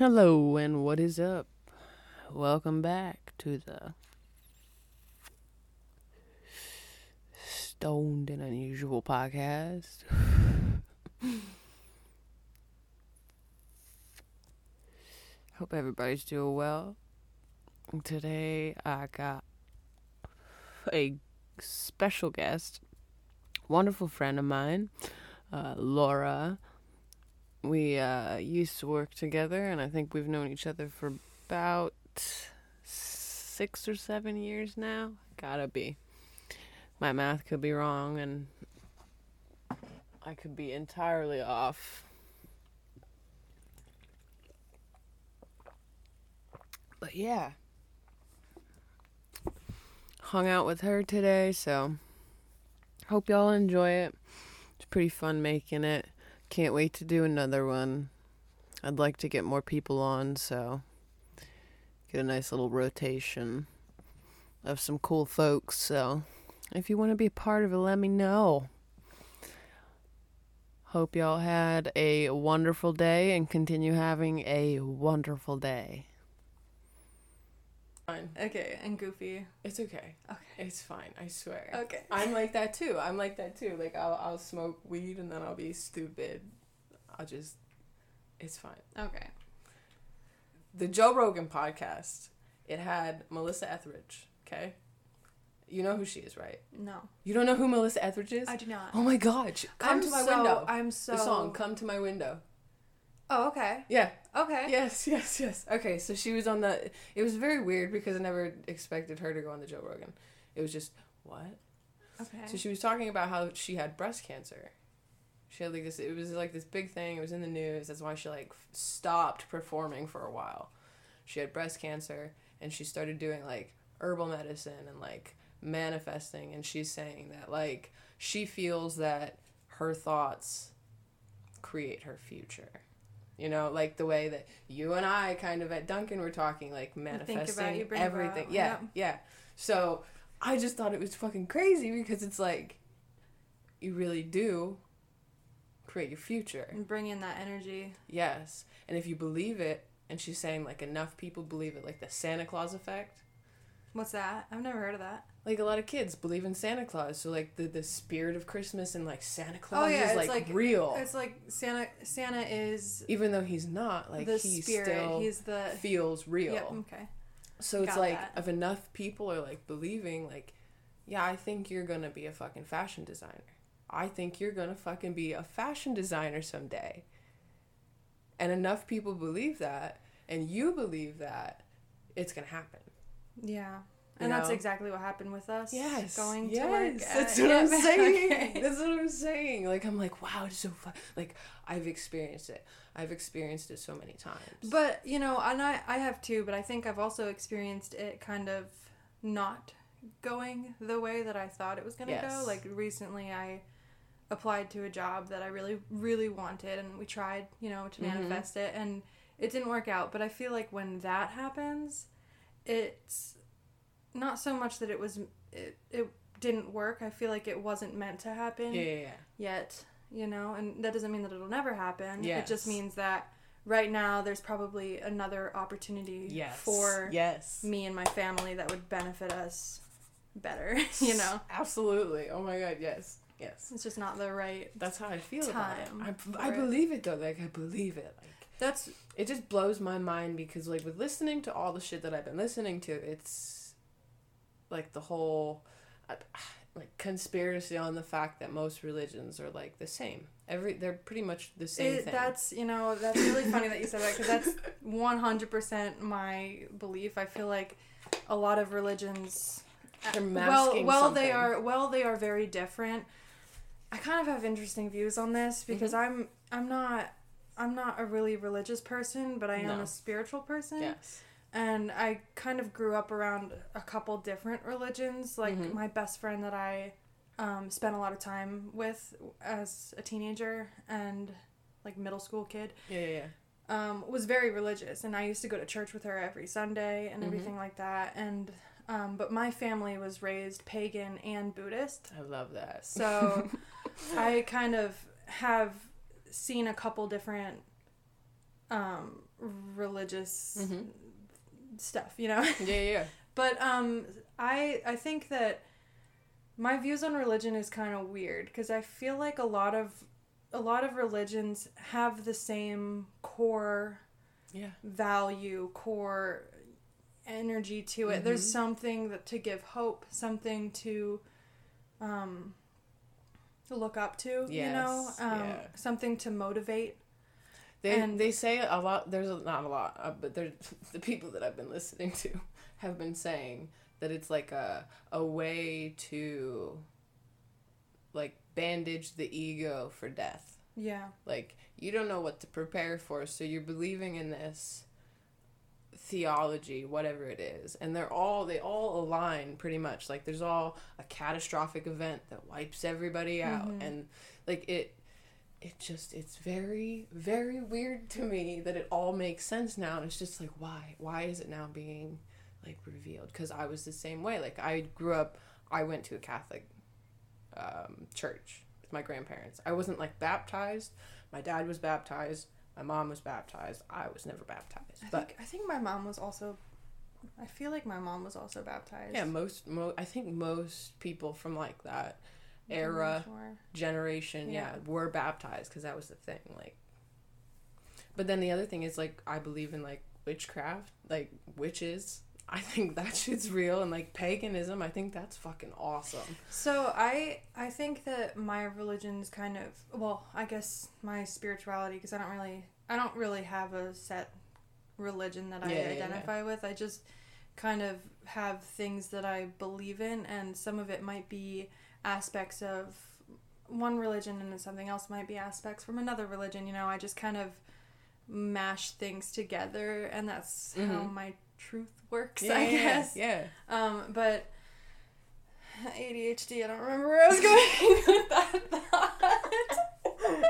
Hello, and what is up? Welcome back to the Stoned and Unusual podcast. Hope everybody's doing well. Today I got a special guest, wonderful friend of mine, uh, Laura. We uh, used to work together, and I think we've known each other for about six or seven years now. Gotta be. My math could be wrong, and I could be entirely off. But yeah. Hung out with her today, so hope y'all enjoy it. It's pretty fun making it. Can't wait to do another one. I'd like to get more people on, so get a nice little rotation of some cool folks. So if you want to be a part of it, let me know. Hope y'all had a wonderful day and continue having a wonderful day. Fine. Okay, and Goofy. It's okay. Okay. It's fine. I swear. Okay. I'm like that too. I'm like that too. Like I'll I'll smoke weed and then I'll be stupid. I'll just it's fine. Okay. The Joe Rogan podcast, it had Melissa Etheridge, okay? You know who she is, right? No. You don't know who Melissa Etheridge is? I do not. Oh my god. Come I'm to my so, window. I'm so. The song Come to My Window. Oh, okay. Yeah. Okay. Yes, yes, yes. Okay, so she was on the it was very weird because I never expected her to go on the Joe Rogan. It was just what? Okay. So she was talking about how she had breast cancer. She had like this. It was like this big thing. It was in the news. That's why she like stopped performing for a while. She had breast cancer, and she started doing like herbal medicine and like manifesting. And she's saying that like she feels that her thoughts create her future. You know, like the way that you and I kind of at Duncan were talking, like manifesting you everything. Yeah, Yep. yeah. So I just thought it was fucking crazy because it's like you really do create your future. and bring in that energy. Yes. And if you believe it, and she's saying like enough people believe it, like the Santa Claus effect. What's that? I've never heard of that. Like a lot of kids believe in Santa Claus, so like the the spirit of Christmas and like Santa oh, Claus Oh, yeah, is it's like, like- real. It's like Santa. Santa is Even though he's not, like the he spirit. still He's the. feels real. Yep. Okay. So it's Got like that. if enough people are like believing, like, yeah, I think you're gonna be a fucking fashion designer. I think you're gonna fucking be a fashion designer someday. And enough people believe that, and you believe that, it's gonna happen. Yeah. And that's exactly what happened with us. Yes, Going yes, to work. That's what I'm saying. okay. That's what I'm saying. Like I'm like, wow, it's so fun. Like I've experienced it. I've experienced it so many times. But you know, and I I have too, but I think I've also experienced it kind of not going the way that I thought it was gonna Yes. go. Like recently, I applied to a job that I really really wanted, and we tried, you know, to Mhm. manifest it, and it didn't work out. But I feel like when that happens, it's not so much that it was it, it didn't work. I feel like it wasn't meant to happen yeah, yeah, yeah. yet, you know, and that doesn't mean that it'll never happen. It just means that right now there's probably another opportunity Yes. for yes. me and my family that would benefit us better, you know. Absolutely. Oh my god, yes. Yes. It's just not the right. That's how I feel Time about it. I, I believe it though. Like I believe it. Like That's it just blows my mind because like with listening to all the shit that I've been listening to, it's like the whole uh, like conspiracy on the fact that most religions are like the same. Every they're pretty much the same it, thing. that's you know that's really funny that you said that because that's one hundred percent my belief. I feel like a lot of religions They're well well they something. are well they are very different i kind of have interesting views on this because Mm-hmm. i'm i'm not i'm not a really religious person but i am No. a spiritual person yes. And i kind of grew up around a couple different religions like Mhm. my best friend that i um, spent a lot of time with as a teenager and like middle school kid Yeah, yeah, yeah. um, was very religious, and I used to go to church with her every Sunday and Mhm. everything like that. And um, but my family was raised pagan and Buddhist, I love that. so I kind of have seen a couple different um religious Mhm. Stuff, you know. Yeah, yeah, yeah. But um, I I think that my views on religion is kind of weird because I feel like a lot of a lot of religions have the same core Yeah. value, core energy to it. There's Mhm. something that to give hope, something to um to look up to, you know, um, yeah. something to motivate. They And- they say a lot. There's a, not a lot, uh, but there's the people that I've been listening to have been saying that it's like a a way to like bandage the ego for death. Yeah. Like you don't know what to prepare for, so you're believing in this theology, whatever it is, and they're all they all align pretty much. Like there's all a catastrophic event that wipes everybody out, Mhm. and like it. It just it's very very weird to me that it all makes sense now and it's just like why why is it now being like revealed? Because I was the same way like I grew up I went to a Catholic um, church with my grandparents. I wasn't like baptized. My dad was baptized. My mom was baptized. I was never baptized I but think I think my mom was also I feel like my mom was also baptized. yeah most mo- I think most people from like that era sure. generation yeah, Yeah. were baptized because that was the thing like but then the other thing is like i believe in like witchcraft like witches i think that shit's real and like paganism i think that's fucking awesome So I I think that my religion's kind of well, I guess my spirituality because I don't really I don't really have a set religion that I Yeah, yeah, yeah. identify with. I just kind of have things that I believe in and some of it might be aspects of one religion and something else might be aspects from another religion, you know. I just kind of mash things together and that's how Mhm. my truth works, yeah I yeah, guess. yeah Um, but ADHD, I don't remember where I was going with that thought.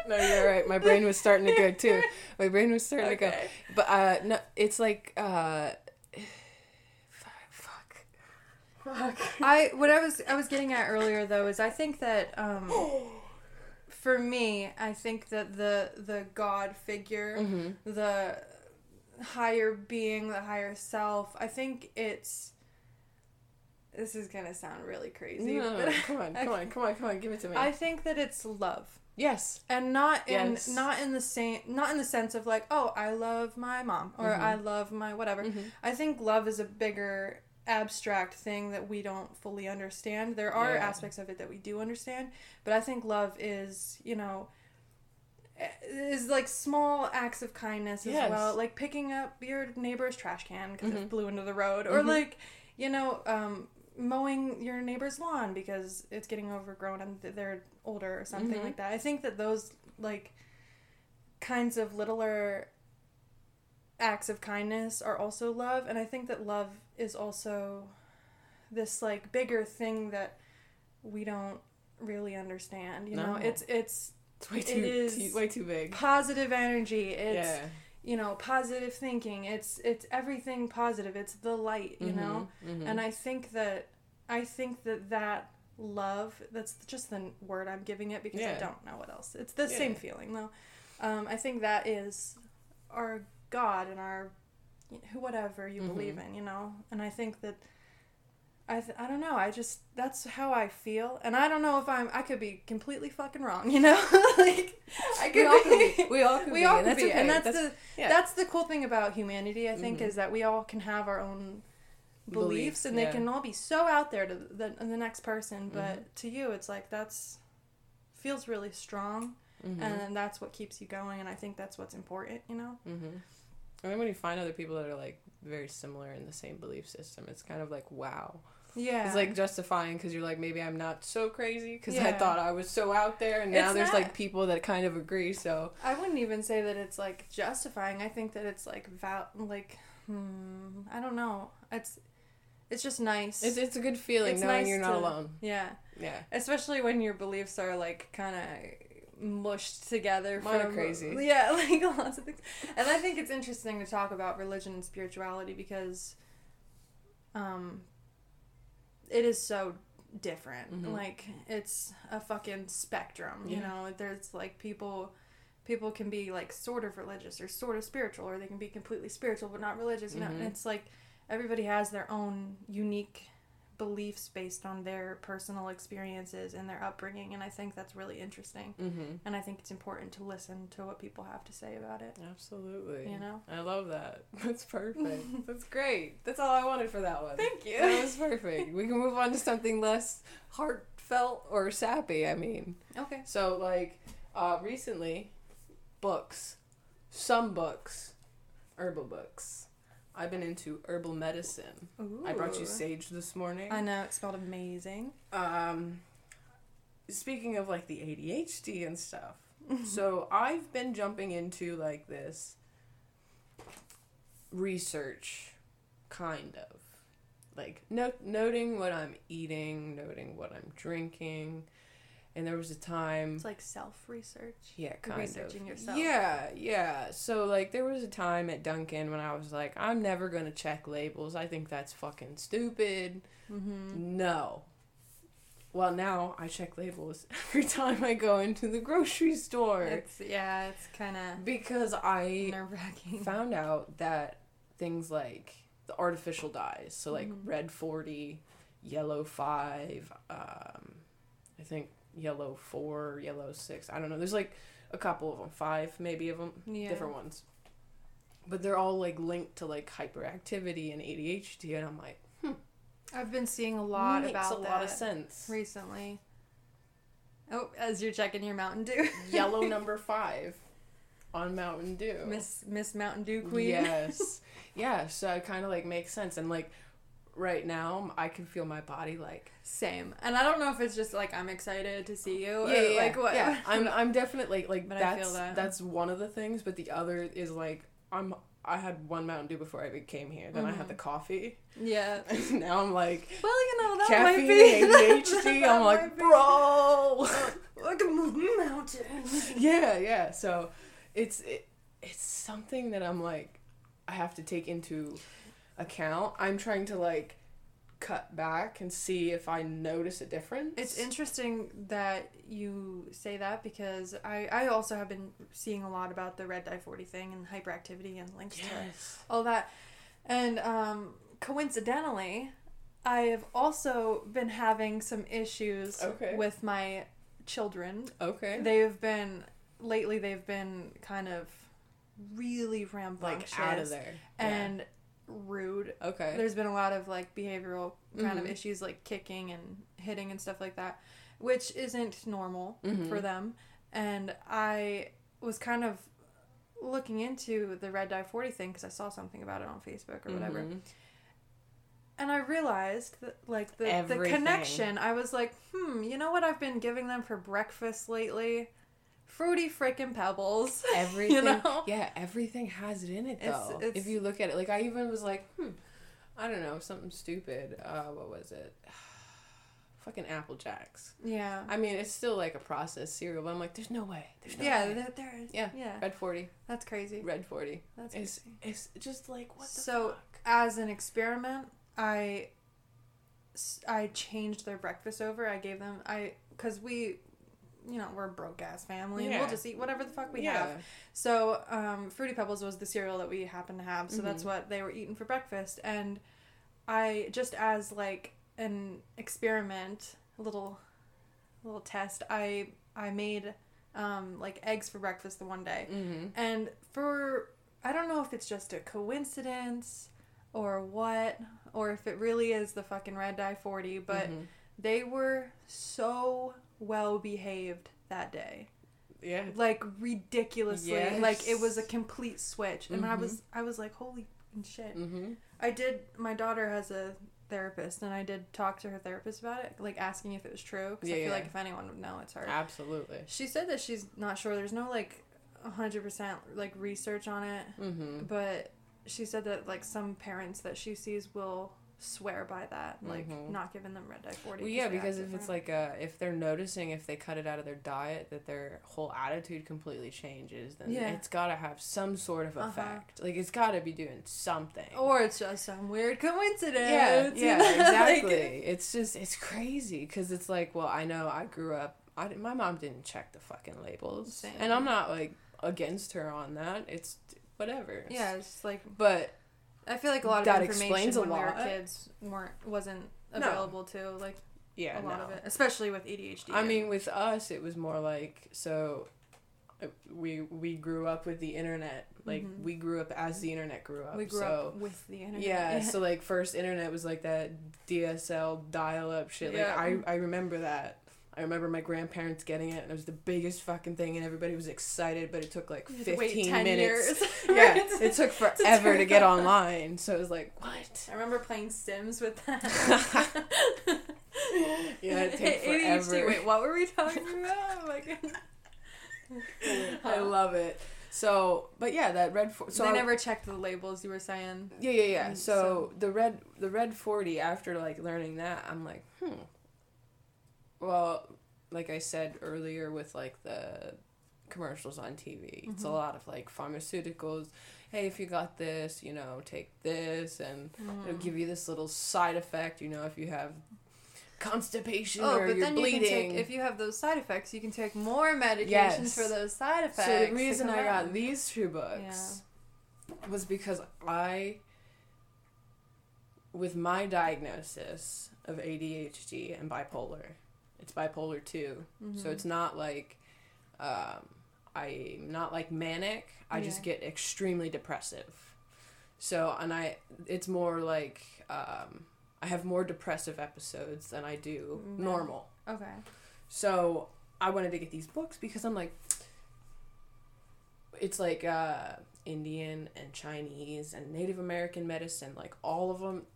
no you're right my brain was starting to go too my brain was starting to go but uh no it's like uh fuck I what I was I was getting at earlier though is I think that um, for me I think that the the God figure, mm-hmm. the higher being, the higher self, I think it's. This is gonna sound really crazy, no, no, no, but come on come on come on come on give it to me I think that it's love. yes and not in Yes. not in the same not in the sense of like oh i love my mom or Mhm. i love my whatever Mhm. i think love is a bigger abstract thing that we don't fully understand there are Yeah. aspects of it that we do understand but i think love is you know eh, is like small acts of kindness as Yes. well like picking up your neighbor's trash can because Mhm. it blew into the road or Mhm. like you know um mowing your neighbor's lawn because it's getting overgrown and they're older or something Mhm. like that. I think that those like kinds of littler acts of kindness are also love and I think that love is also this like bigger thing that we don't really understand, you know. It's it's It's way too, is- too way too big. positive energy. It's yeah. you know, positive thinking. It's it's everything positive. It's the light, you know. Mhm, mhm. And I think that I think that that love that's just the word I'm giving it because I don't know what else. It's the same feeling though. Um, I think that is our God and our whatever you Mhm. believe in, you know. And I think that I th- I don't know. I just that's how I feel, and I don't know if I'm. I could be completely fucking wrong, you know. like I could we all could be. We all could we be. all and could that's be, okay. and that's, that's the yeah. that's the cool thing about humanity. I think Mhm. is that we all can have our own beliefs, Beliefs, and they can all be so out there to the the next person, but Mhm. to you, it's like that's feels really strong, Mhm. and that's what keeps you going. And I think that's what's important, you know. And then when you find other people that are like very similar in the same belief system, it's kind of like wow. Yeah, It's like justifying because you're like maybe I'm not so crazy because I thought I was so out there, and now It's there's not- like people that kind of agree. So I wouldn't even say that it's like justifying. I think that it's like val like hmm, I don't know. It's it's just nice. it's it's a good feeling It's knowing nice you're not to- alone. yeah. Yeah. especially when your beliefs are like kind of mushed together Mine are from crazy. yeah like lots of things and i think it's interesting to talk about religion and spirituality because um it is so different Mhm. like it's a fucking spectrum you Yeah. know there's like people people can be like sort of religious or sort of spiritual, or they can be completely spiritual but not religious. You know, and Mhm. it's like everybody has their own unique beliefs based on their personal experiences and their upbringing, and I think that's really interesting. Mm-hmm. And I think it's important to listen to what people have to say about it. Absolutely. You know? I love that. That's perfect. That's great. That's all I wanted for that one. Thank you. That was perfect. We can move on to something less heartfelt or sappy, I mean. Okay. So, like, uh, recently, books, some books, herbal books. I've been into herbal medicine. I brought you sage this morning. I know it smelled amazing. Um, speaking of like the ADHD and stuff, so I've been jumping into like this research, kind of, like noting what I'm eating, noting what I'm drinking, and there was a time. It's like self research. Yeah, kind researching of. yourself. Yeah, yeah. So like there was a time at duncan when I was like, I'm never gonna check labels. I think that's fucking stupid. Mm-hmm. No. Well, now I check labels every time I go into the grocery store It's yeah, it's kind of because I found out that things like the artificial dyes, so like Mhm. red 40, yellow 5, um, I think yellow 4, yellow 6, I don't know. There's like a couple of them, five maybe of them, Yeah. different ones. But they're all like linked to like hyperactivity and ADHD, and I'm like, hmm. I've been seeing a lot makes about a that lot of sense. recently. Oh, as you're checking your Mountain Dew. Yellow number five on Mountain Dew. Miss Miss Mountain Dew Queen. Yes. yeah, so it kind of like makes sense. And like right now, I can feel my body like. Same. And I don't know if it's just like I'm excited to see you. Yeah, or, yeah, like what yeah. I'm, I'm definitely like, But I that's, feel that. that's one of the things. But the other is like, I'm, I had one Mountain Dew before I came here. Then I had the mm-hmm. coffee. Yeah. And now I'm like, Well, you know, that caffeine, might be ADHD. I'm like, bro. I can move mountains. yeah, yeah. So it's it, it's something that I'm like I have to take into account. I'm trying to like cut back and see if I notice a difference. It's interesting that you say that because I, I also have been seeing a lot about the red dye 40 thing and hyperactivity and links to Yes. all that. And um, coincidentally, I have also been having some issues Okay. with my children. Okay. They've been, lately, they've been kind of really rambunctious like out of there. Yeah. Rude. okay. There's been a lot of like behavioral kind of Mhm. issues like kicking and hitting and stuff like that, which isn't normal Mhm. for them. And I was kind of looking into the red dye 40 thing because I saw something about it on Facebook or whatever. Mhm. And I realized that like the, the connection, I was like, hmm, you know what I've been giving them for breakfast lately? Fruity frickin' pebbles. Everything. know? Yeah, everything has it in it though. it's- if you look at it, like I even was like, hmm, I don't know, something stupid. Uh, what was it? Fucking Apple Jacks. Yeah. I mean, it's still like a processed cereal, but I'm like, there's no way. There's no yeah, way. there, there is. Yeah. Yeah. Red 40. That's crazy. Red 40. That's It's, crazy. it's just like, what the So, fuck? as an experiment, I I changed their breakfast over. I gave them I because we, you know, we're a broke ass family Yeah. we'll just eat whatever the fuck we yeah. have. So, um, Fruity Pebbles was the cereal that we happened to have. So that's Mhm. what they were eating for breakfast. And I just as like an experiment, a little, little test. I I made um, like eggs for breakfast the one day. Mm-hmm. And for I don't know if it's just a coincidence or what, or if it really is the fucking red dye 40, but Mhm. they were so well behaved that day. yeah. Like ridiculously. Like it was a complete switch. And I Mhm. was I was like, holy shit. Mm-hmm. I did my daughter has a therapist and I did talk to her therapist about it, like asking if it was true. Because Yeah, I feel yeah. like if anyone would know, it's her. Absolutely. She said that she's not sure. There's no like hundred percent like research on it, Mm-hmm. but she said that like some parents that she sees will swear by that, like Mhm. not giving them red dye forty. Well, yeah, because if it's like uh if they're noticing if they cut it out of their diet that their whole attitude completely changes, then Yeah. it's got to have some sort of Uh-huh. effect. Like it's got to be doing something. or it's just some weird coincidence. yeah, yeah, know? Like- exactly. it's just it's crazy because it's like, well, I know I grew up. I my mom didn't check the fucking labels, Same. and I'm not like against her on that. It's whatever. Yeah, it's like But I feel like a lot of That information explains a when we were kids weren't wasn't No. available to like yeah, a lot no. of it, especially with ADHD. I mean, with us, it was more like so. uh, We we grew up with the internet. Like Mhm. we grew up as the internet grew up. we grew so, up with the internet. Yeah, so like first internet was like that DSL dial up shit. Like I I remember that. I remember my grandparents getting it and it was the biggest fucking thing and everybody was excited, but it took like to wait 15 10 minutes. years. Yeah, it took forever to, get online. So it was like, what? I remember playing Sims with that. Yeah, it took ADHD. forever. Wait, what were we talking about? Oh my goodness. I love it. So, but yeah, that red fo- so they I- never checked the labels. You were saying. Yeah, yeah, yeah. Mm, So, so- the red the red 40 after like learning that, I'm like, hmm. Well, like I said earlier with like the commercials on TV, it's a Mhm. lot of like pharmaceuticals. Hey, if you got this, you know, take this and it'll Mm. give you this little side effect, you know, if you have constipation Oh, or but you're then bleeding. you can take if you have those side effects, you can take more medications Yes. for those side effects. So the reason I got them. these two books was because I, with my diagnosis of ADHD and bipolar, it's bipolar 2 so Mhm. it's not like, um, I'm not like manic. I just get extremely depressive. So and I, it's more like um, I have more depressive episodes than I do Yeah. normal. okay. So I wanted to get these books because I'm like, it's like uh, Indian and Chinese and Native American medicine, like all of them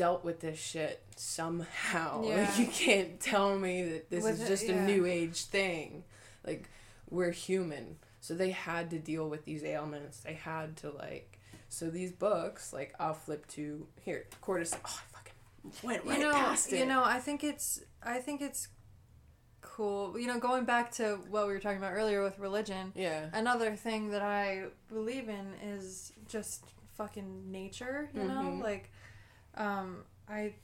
dealt with this shit somehow. Yeah. Like you can't tell me that this With is it- just a new age thing. Like we're human, so they had to deal with these ailments. They had to like. So these books, like I'll flip to here, cortisol. Oh, I fucking went right you know, past it. you know, I think it's, I think it's cool. You know, going back to what we were talking about earlier with religion, yeah. another thing that I believe in is just fucking nature. You know, Mhm. like, um, I,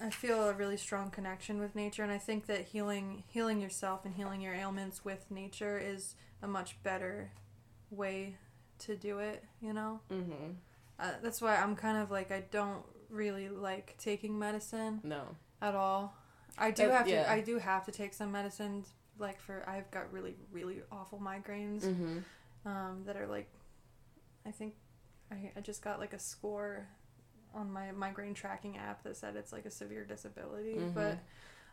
I feel a really strong connection with nature, and I think that healing, healing yourself and healing your ailments with nature is a much better way to do it. You know. Mm-hmm. Uh, that's why I'm kind of like I don't really like taking medicine No. at all. I do That- have yeah. to. I do have to take some medicines, like for I've got really really awful migraines Mm-hmm. um, that are like, I think I I just got like a score on my migraine tracking app that said it's like a severe disability, Mhm. but.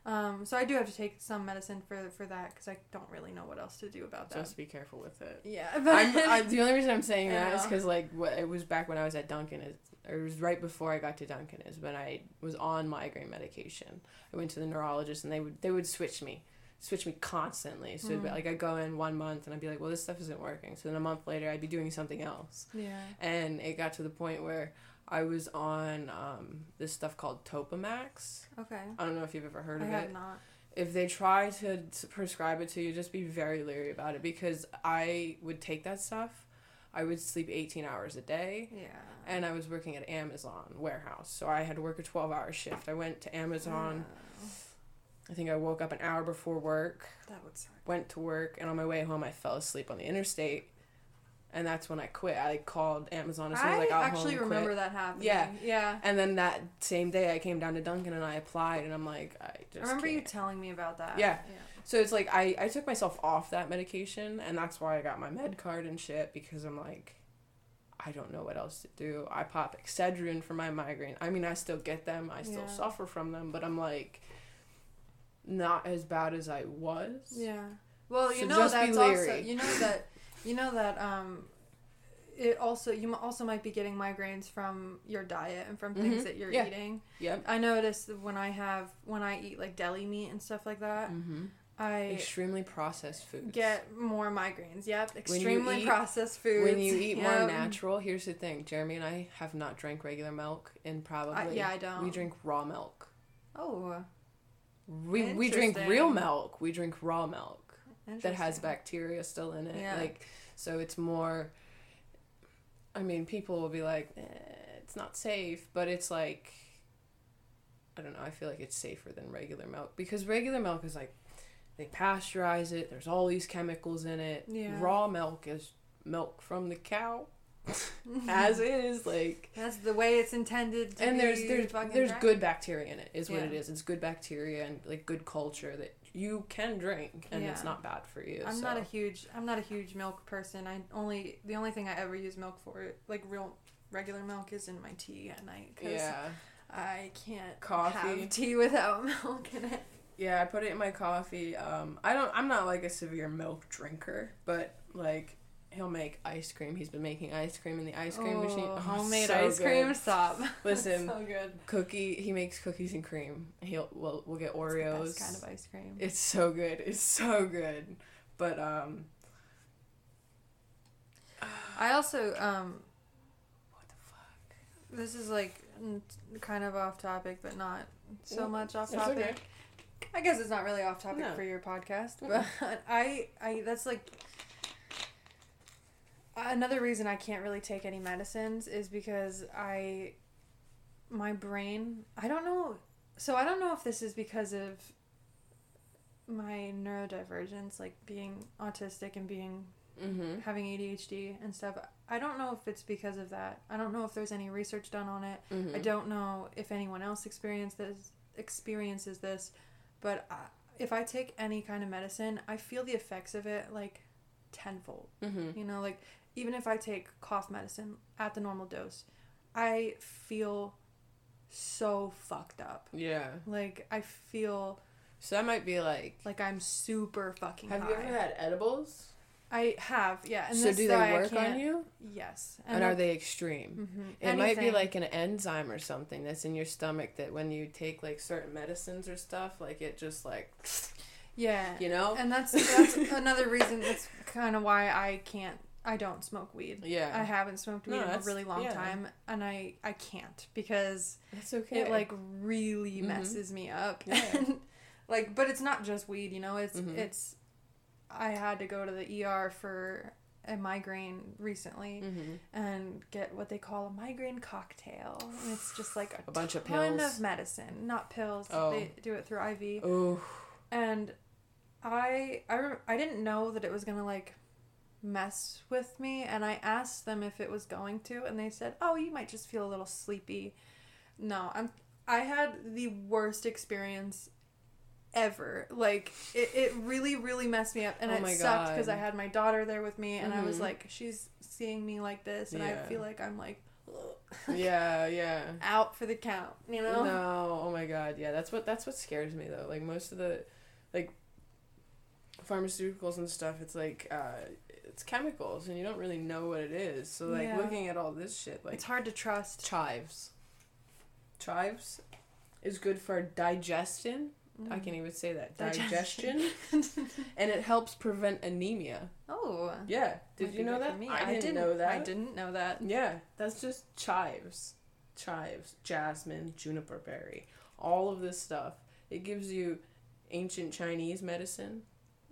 Um, so I do have to take some medicine for for that because I don't really know what else to do about that. Just be careful with it. yeah, I'm, but I, the only reason I'm saying that is because like what it was back when I was at Duncan is or it was right before I got to Duncan is when I was on migraine medication. I went to the neurologist and they would they would switch me, switch me constantly. So Mm. like I'd go in one month and I'd be like, well, this stuff isn't working. So then a month later I'd be doing something else, yeah. and it got to the point where I was on um, this stuff called Topamax. Okay. I don't know if you've ever heard I of have it. not. if they try to prescribe it to you, just be very leery about it because I would take that stuff. I would sleep 18 hours a day Yeah. and I was working at Amazon warehouse. So I had to work a 12 hour shift. I went to Amazon. Oh, I think I woke up an hour before work, that would suck. went to work, and on my way home, I fell asleep on the interstate. And that's when I quit. I called Amazon as soon as I, was like, I got actually home. remember quit. that happening. Yeah. Yeah. And then that same day, I came down to Duncan and I applied, and I'm like, I just I remember you can't. telling me about that. Yeah. So it's like I, I took myself off that medication and that's why I got my med card and shit because I'm like I don't know what else to do. I pop Excedrin for my migraine. I mean I still get them. I still Yeah. suffer from them, but I'm like not as bad as I was. Yeah. Well, you So know just be that's also you know that you know that um it also you also might be getting migraines from your diet and from things Mhm. that you're Yeah. eating. Yep. I notice that when I have when I eat like deli meat and stuff like that, Mm-hmm. I Extremely processed foods. get more migraines. Yep, extremely eat- processed foods. when you eat more natural, here's the thing. Jeremy and I have not drank regular milk in probably I, yeah, I don't. we drink raw milk. Oh, We we drink real milk. We drink raw milk. That has bacteria still in it. Yeah. Like, so it's more. I mean, people will be like, eh, it's not safe, but it's like, I don't know. I feel like it's safer than regular milk because regular milk is like, they pasteurize it. There's all these chemicals in it. Yeah. Raw milk is milk from the cow, as is. Like, That's the way it's intended to and be there's there's there's drank. good bacteria in it. Is what Yeah. it is. It's good bacteria and like good culture that you can drink, and it's not bad for you. I'm so. not a huge I'm not a huge milk person. I only the only thing I ever use milk for, like real regular milk, is in my tea at night. Cause yeah. I can't Coffee. have tea without milk in it. Yeah, I put it in my coffee. Um, I don't. I'm not like a severe milk drinker, but like he'll make ice cream. He's been making ice cream in the ice cream machine. Oh, Oh, homemade so ice good. cream. Stop. Listen, so good. cookie. He makes cookies and cream. He'll we'll we'll get Oreos. It's the best kind of ice cream. It's so good. It's so good. But um, I also um what the fuck? this is like kind of off topic, but not so Mm, much off topic. okay. I guess it's not really off topic No. for your podcast, but I I that's like another reason I can't really take any medicines is because I my brain I don't know so I don't know if this is because of my neurodivergence like being autistic and being Mm-hmm. having ADHD and stuff. I don't know if it's because of that. I don't know if there's any research done on it. mm-hmm. I don't know if anyone else experiences this, experiences this, but I, if I take any kind of medicine, I feel the effects of it like tenfold. Mm-hmm. You know, like even if I take cough medicine at the normal dose, I feel so fucked up. Yeah. Like I feel So that might be like. like I'm super fucking Have high. you ever had edibles? I have, yeah. And so this do they work on you? Yes. And, are they extreme? hmm It might be like an enzyme or something that's in your stomach that when you take like certain medicines or stuff, like it just like yeah. you know? And that's that's another reason. That's kind of why I can't. I don't smoke weed. yeah. I haven't smoked weed No, in a really long yeah. time, and I I can't because That's okay. it like really Mhm. messes me up. Yeah. And, like, but it's not just weed. You know, it's Mhm. it's. I had to go to the ER for a migraine recently hmm and get what they call a migraine cocktail. And it's just like a, A bunch of pills. of medicine, not pills. Oh. They do it through IV Oh, and I I I didn't know that it was gonna like mess with me, and I asked them if it was going to, and they said, "Oh, you might just feel a little sleepy." No, I'm I had the worst experience ever. Like it, it really really messed me up, and Oh it sucked because I had my daughter there with me, and I was Mhm. like, she's seeing me like this, and I feel like I'm like yeah, yeah. out for the count, you know? No, oh my god, yeah. That's what that's what scares me though. Like most of the like pharmaceuticals and stuff, it's like uh it's chemicals and you don't really know what it is. So like Yeah. looking at all this shit like it's hard to trust. chives. Chives is good for digestion. I Mm. can't even say that. Digestion. Digestion. and it helps prevent anemia. Oh. Yeah. Did you know that? me. I didn't, know that. I didn't know that. Yeah, that's just chives. Chives, jasmine, juniper berry. All of this stuff. It gives you ancient Chinese medicine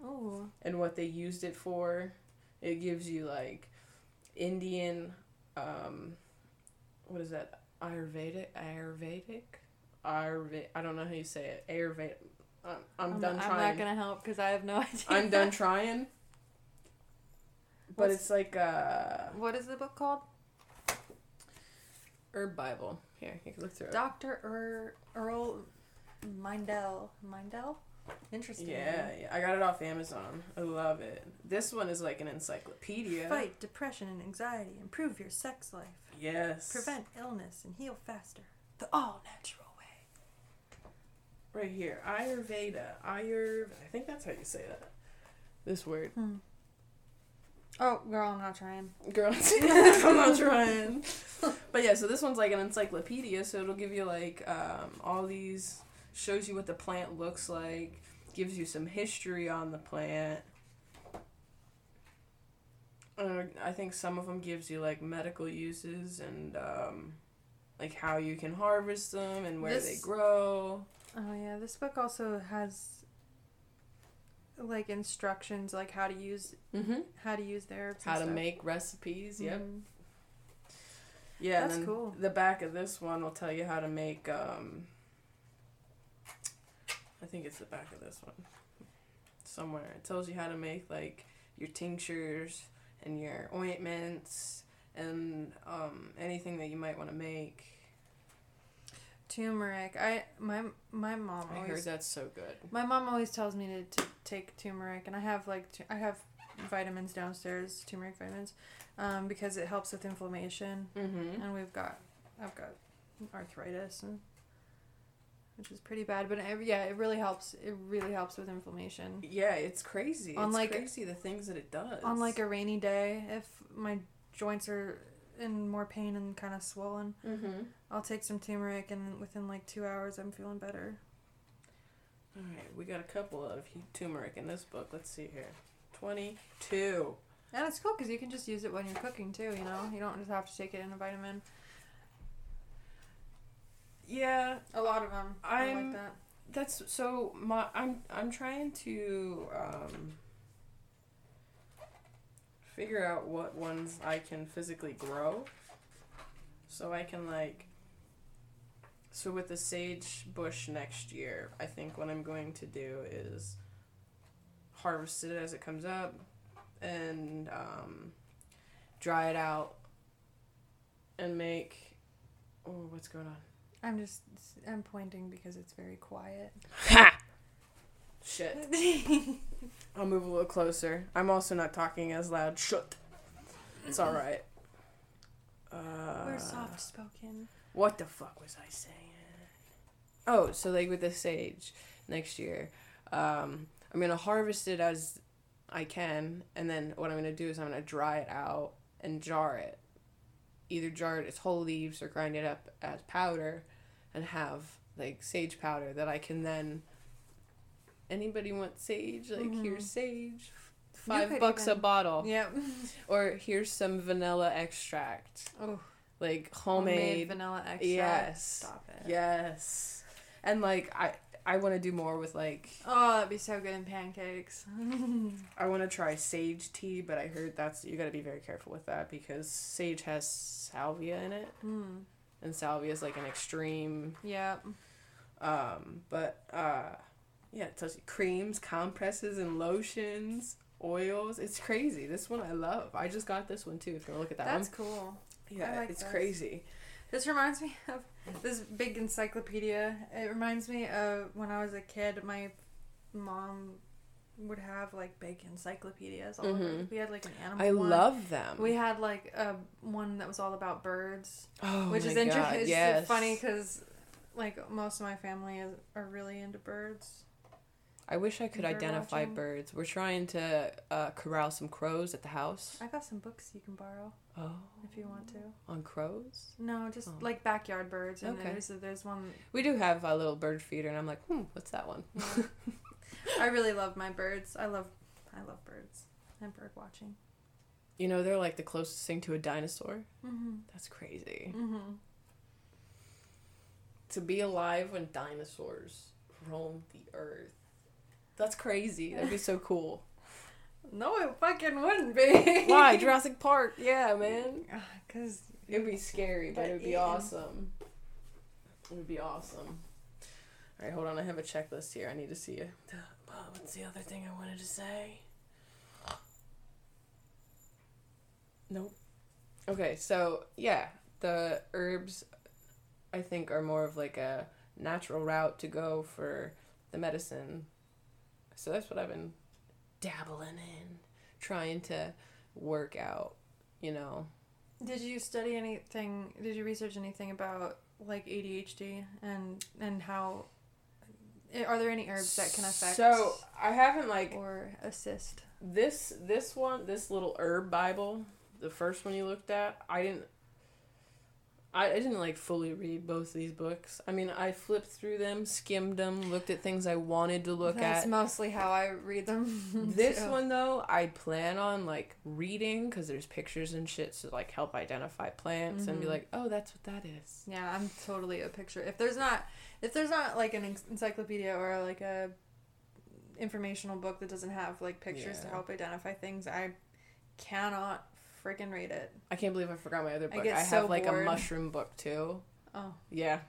Oh. and what they used it for. It gives you like Indian um what is that? Ayurvedic Ayurvedic? Ayurvedic I don't know how you say it. Ayurvedic I'm, I'm, I'm, done not, trying. I'm not gonna help because I have no idea. I'm done trying. But What's- it's like uh What is the book called? herb Bible. Here, you can look through it. Doctor er- Earl Mindell. Mindell. Interesting. Yeah, yeah, I got it off Amazon. I love it. This one is like an encyclopedia. Fight depression and anxiety. Improve your sex life. Yes. Prevent illness and heal faster. The all natural way. Right here, Ayurveda. Ayur. I think that's how you say that. This word, Hmm. Oh, girl, I'm not trying. girl. I'm not trying. But yeah, so this one's like an encyclopedia, so it'll give you like um, all these, shows you what the plant looks like, gives you some history on the plant. Uh, I think some of them gives you like medical uses and um, like how you can harvest them and where they grow. Oh yeah, this book also has like instructions like how to use Mm-hmm. how to use the herbs. How to stuff. make recipes. Yep. Mhm. Yeah, That's cool. the back of this one will tell you how to make. Um, think it's the back of this one. somewhere. It tells you how to make like your tinctures and your ointments and um, anything that you might want to make. Turmeric. I my my mom I always heard that's so good. my mom always tells me to, to take turmeric, and I have like I have vitamins downstairs, turmeric vitamins, um, because it helps with inflammation, Mm-hmm. and we've got I've got arthritis and. Which is pretty bad, but it, yeah, it really helps. It really helps with inflammation. Yeah, it's crazy. On, it's like- crazy the things that it does. On like a rainy day, if my joints are in more pain and kind of swollen, Mm-hmm. I'll take some turmeric, and within like two hours, I'm feeling better. All right, we got a couple of turmeric in this book. Let's see here. 22. And it's cool because you can just use it when you're cooking too. You know, you don't just have to take it in a vitamin. Yeah, A lot of them. I I'm- like that. that's so my I'm I'm trying to um figure out what ones I can physically grow so I can like so with the sage bush next year, I think what I'm going to do is harvest it as it comes up and um dry it out and make oh what's going on? I'm just I'm pointing because it's very quiet. Ha! Shit. I'll move a little closer. I'm also not talking as loud. Shut. It's all right. Uh, We're soft spoken. What the fuck was I saying? Oh, so like with the sage next year, um, I'm gonna harvest it as I can, and then what I'm gonna do is I'm gonna dry it out and jar it. Either jar it as whole leaves or grind it up as powder, and have like sage powder that I can then. Anybody want sage? Like Mhm. here's sage, five bucks a bottle, Yeah. or here's some vanilla extract, Oh, like homemade, homemade vanilla extract. Yes. Stop it. Yes. And like I I want to do more with like Oh, that'd be so good in pancakes. I want to try sage tea, but I heard that's you got to be very careful with that because sage has salvia in it mm. and salvia is like an extreme Yep. um but uh yeah, it tells you creams, compresses and lotions, oils. It's crazy. This one I love. I just got this one too. If you want to look at that That's one. That's cool. Yeah, like it's this. crazy. This reminds me of this big encyclopedia. It reminds me of when I was a kid. My mom would have like big encyclopedias. All over. Mhm. We had like an animal. I one. love them. We had like a one that was all about birds, oh which is interesting. God, It's funny because like most of my family is, are really into birds. I wish I could identify watching. birds. We're trying to uh, corral some crows at the house. I got some books you can borrow Oh, if you want to. on crows? No, just Oh. like backyard birds. And Okay. there's there's one. We do have a little bird feeder, and I'm like, hmm, what's that one? Yeah. I really love my birds. I love I love birds and bird watching. You know, they're like the closest thing to a dinosaur. Mm-hmm. That's crazy. Mm-hmm. To be alive when dinosaurs roamed the earth. That's crazy. That'd be so cool. No, it fucking wouldn't be. Why? Jurassic Park. Yeah, man. Because It would be scary, but it would be eaten. awesome. It would be awesome. All right, hold on. I have a checklist here. I need to see it. Uh, what's the other thing I wanted to say? Nope. Okay, so yeah, the herbs I think are more of like a natural route to go for the medicine. So that's what I've been dabbling in, trying to work out, you know. did you study anything? Did you research anything about like ADHD and and how? eh, Are there any herbs that can affect So I haven't like or assist? this this one this little herb Bible, the first one you looked at. I didn't. I, I didn't like fully read both these books. I mean, I flipped through them, skimmed them, looked at things I wanted to look That's at. That's mostly how I read them. This too. one though, I plan on like reading because there's pictures and shit to like help identify plants and be Mhm. like, oh, that's what that is. Yeah, I'm totally a picture. If there's not, if there's not like an encyclopedia or like a informational book that doesn't have like pictures to help identify things, I cannot freaking read it. I can't believe I forgot my other I book. get I, so have like bored. a mushroom book too. Oh, Yeah.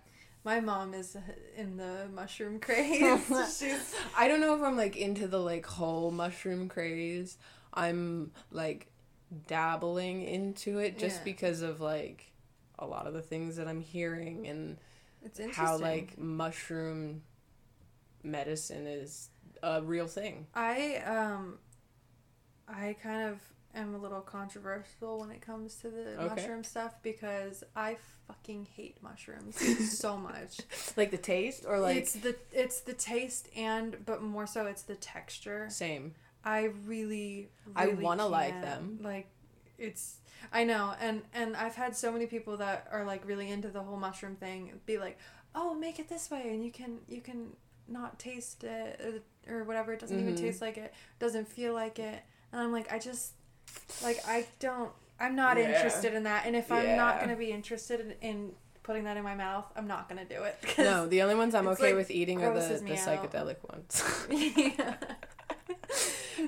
My mom is in the mushroom craze. I don't know if I'm like into the like whole mushroom craze. I'm like dabbling into it just Yeah. because of like a lot of the things that I'm hearing and it's interesting. how like mushroom medicine is a real thing. I um I kind of am a little controversial when it comes to the Okay. mushroom stuff because I fucking hate mushrooms so much. Like the taste or like it's the it's the taste and but more so it's the texture. same. I really, I wanna like them. Like it's I know and and I've had so many people that are like really into the whole mushroom thing be like, "Oh, make it this way and you can you can not taste it or, whatever. It doesn't even Mhm. taste like it. Doesn't feel like it." And I'm like, "I just like I don't I'm not Yeah. interested in that. And if I'm not going to be interested in, in putting that in my mouth, I'm not going to do it. No, the only ones I'm okay like, with eating are the, the me out. psychedelic ones. yeah.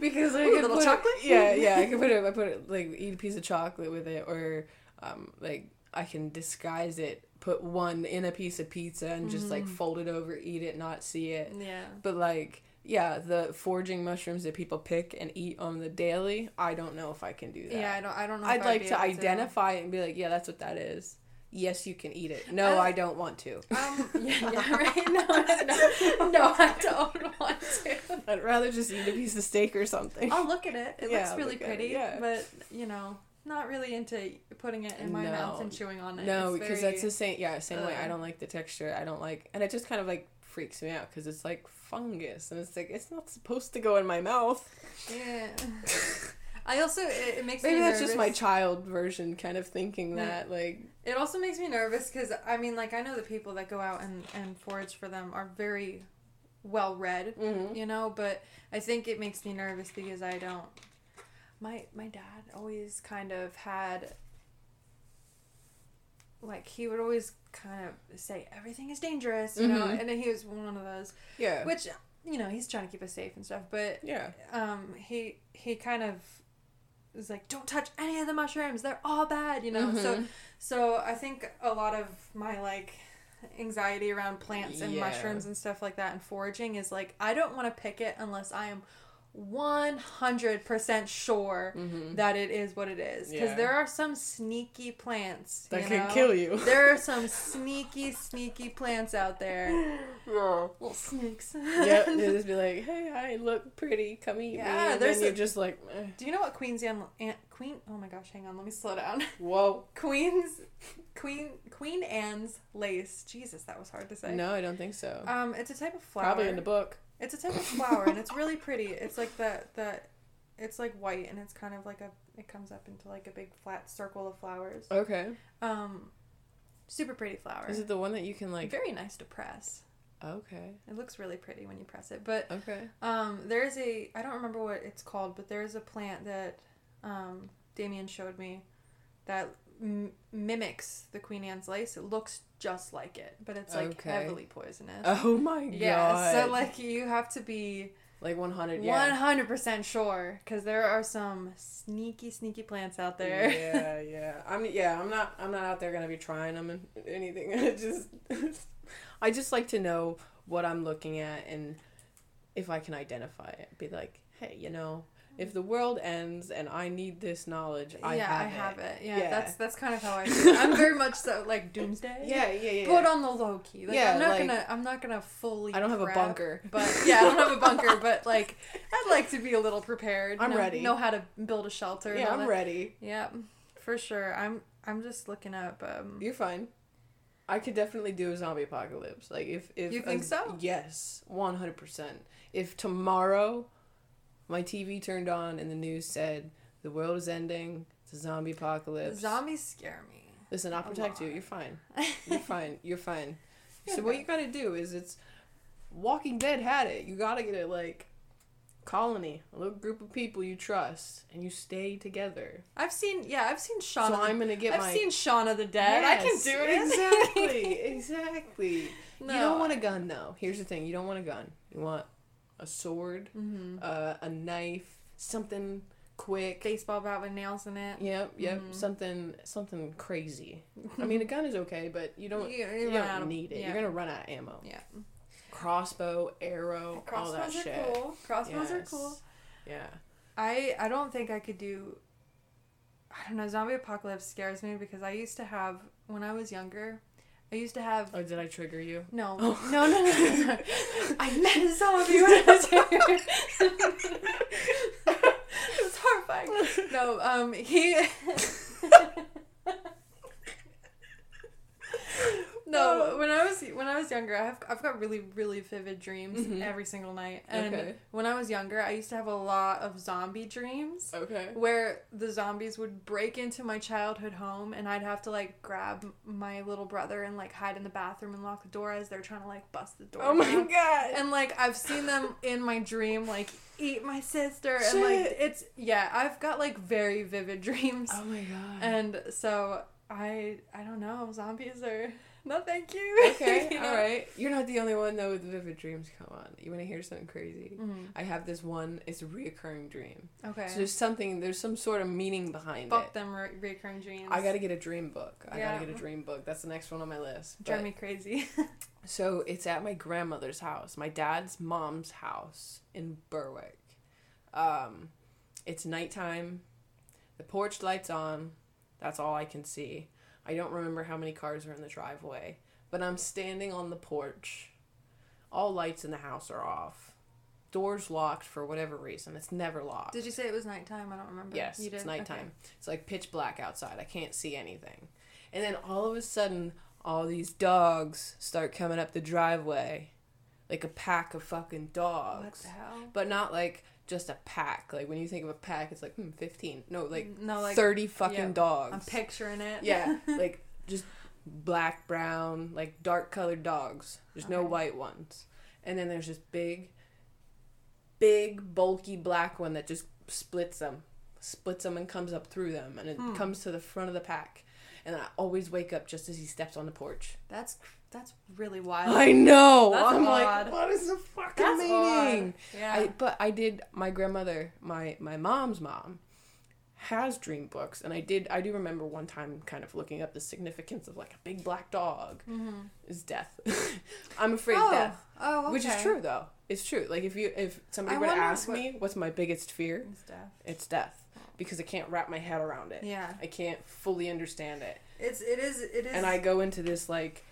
because I Ooh, could little put chocolate? It, yeah, yeah, I could put it. I put it like eat a piece of chocolate with it, or um, like I can disguise it. Put one in a piece of pizza and just like Mhm. fold it over, eat it, not see it. Yeah. But like, yeah, the foraging mushrooms that people pick and eat on the daily, I don't know if I can do that. Yeah, I don't. I don't know. I'd if like to identify it and be like, yeah, that's what that is. Yes, you can eat it. No, Uh, I don't want to. Um. Yeah. yeah right. No. No. No. I don't want to. I'd rather just eat a piece of steak or something. I'll look at it. It Yeah, looks really it, pretty. yeah. But you know, not really into putting it in my mouth and chewing on it. No, It's because very- that's the same. Yeah, same way. I uh, don't like the texture. I don't like, and it just kind of like freaks me out because it's like fungus, and it's like it's not supposed to go in my mouth. Yeah. I also it, it makes Maybe me that's nervous. just my child version, kind of thinking Yeah. that like It also makes me nervous because I mean, like I know the people that go out and and forage for them are very well read, mhm. you know. But I think it makes me nervous because I don't. My my dad always kind of had. Like he would always kind of say everything is dangerous, you know, Mhm. and then he was one of those, yeah, which you know he's trying to keep us safe and stuff. But yeah, um, he he kind of was like, don't touch any of the mushrooms; they're all bad, you know. So Mhm. so I think a lot of my like anxiety around plants and Yeah. mushrooms and stuff like that and foraging is like I don't want to pick it unless I am 100% sure Mhm. that it is what it is because Yeah. there are some sneaky plants that can know? kill you. there are some sneaky sneaky plants out there yeah. little snakes Yep, they just be like, "Hey, I look pretty. Come eat me." Yeah, And there's then you're a- just like, eh. do you know what Queen's Anne, Aunt, Queen oh my gosh hang on let me slow down "Whoa." Queen's Queen Queen Anne's lace Jesus that was hard to say No, I don't think so. Um, it's a type of flower. Probably in the book. It's a type of flower, and it's really pretty. It's like the the, it's like white, and it's kind of like a. It comes up into like a big flat circle of flowers. Okay. Um, super pretty flower. Is it the one that you can like? Very nice to press. Okay. It looks really pretty when you press it. But Okay. um, there's a I don't remember what it's called, but there's a plant that um, Damien showed me that m- mimics the Queen Anne's lace. It looks just like it, but it's like Okay. heavily poisonous. Oh my god. Yeah, so like you have to be like 100. one Yeah. hundred percent sure because there are some sneaky, sneaky plants out there. yeah, yeah. I'm yeah. I'm not. I'm not out there gonna be trying them and anything. I just, I just like to know what I'm looking at and if I can identify it. Be like, hey, you know, if the world ends and I need this knowledge, I yeah, have I it. have it. Yeah, Yeah. that's that's kind of how I feel. I'm very much so like doomsday. Yeah, yeah, yeah. Put on the low key. Like, Yeah, I'm not like- gonna. I'm not gonna fully. I don't have a bunker. but yeah, I don't have a bunker. But like, I'd like to be a little prepared. I'm know, ready. Know how to build a shelter. yeah, I'm that. ready. Yeah, for sure. I'm. I'm just looking up. Um, You're fine. I could definitely do a zombie apocalypse. Like if if You think a- so? Yes, one hundred percent. If tomorrow my TV turned on and the news said the world is ending, it's a zombie apocalypse. zombies scare me. Listen, I'll protect you. You're fine. You're fine. You're fine. So what you gotta do is it's Walking Dead had it. You gotta get a like colony, a little group of people you trust, and you stay together. I've seen. Yeah, I've seen Shaun. so the I'm gonna get I've my seen Shaun of the Dead. I can do it. Exactly, exactly. No. You don't want a gun though. Here's the thing: you don't want a gun. You want a sword, Mm-hmm. uh, a knife, something quick. baseball bat with nails in it. Yep, yep. Mhm. Something something crazy. I mean, a gun is okay, but you don't You- you, you run out don't of- need it. yeah. You're gonna run out of ammo. Yeah. Crossbow, arrow, all that Crossbows are shit. cool. Crossbows are cool. Yeah. I I don't think I could do. I don't know. Zombie apocalypse scares me because I used to have when I was younger. I used to have Oh, did I trigger you? no, Oh. no, no, no, no, no. I met a zombie when I was younger. it was horrifying. No, um, he. no, when I was when I was younger, I've I've got really really vivid dreams Mhm. every single night, and Okay. when I was younger, I used to have a lot of zombie dreams Okay. where the zombies would break into my childhood home and I'd have to like grab my little brother and like hide in the bathroom and lock the door as they're trying to like bust the door. Oh my down. god. And like I've seen them in my dream like eat my sister and like it's yeah, I've got like very vivid dreams. oh my god. And so I I don't know, zombies are no thank you. okay, You know? all right. You're not the only one though with vivid dreams. Come on. You want to hear something crazy? Mhm. I have this one. It's a reoccurring dream. Okay. So there's something. There's some sort of meaning behind Fuck it. Fuck them re- recurring dreams. I gotta get a dream book. I Yeah. gotta get a dream book. That's the next one on my list. drive But- me crazy. So it's at my grandmother's house, my dad's mom's house in Berwick. Um, it's nighttime. The porch lights on. That's all I can see. I don't remember how many cars are in the driveway, but I'm standing on the porch. All lights in the house are off. Doors locked for whatever reason. It's never locked. Did you say it was nighttime? I don't remember. Yes, you did? it's Okay. nighttime. It's like pitch black outside. I can't see anything. And then all of a sudden, all these dogs start coming up the driveway. Like a pack of fucking What dogs. the hell? But not like just a pack. Like when you think of a pack, it's like, hmm, 15. No, like no, like 30 fucking yeah, dogs. I'm picturing it. yeah, like just black, brown, like dark colored dogs. There's no white ones. And then there's this big, big, bulky black one that just splits them, splits them and comes up through them, and it Hmm. comes to the front of the pack. And I always wake up just as he steps on the porch. That's that's really wild. I know. That's I'm odd. like, what is the fucking That's meaning? odd. Yeah. I, but I did. My grandmother, my my mom's mom, has dream books, and I did. I do remember one time kind of looking up the significance of like a big black dog mm-hmm. is death. I'm afraid oh, of death, oh, okay. which is true though. It's true. Like if you if somebody I were to ask what- me what's my biggest fear, It's death. it's death because I can't wrap my head around it. Yeah, I can't fully understand it, it's it is it is. and I go into this like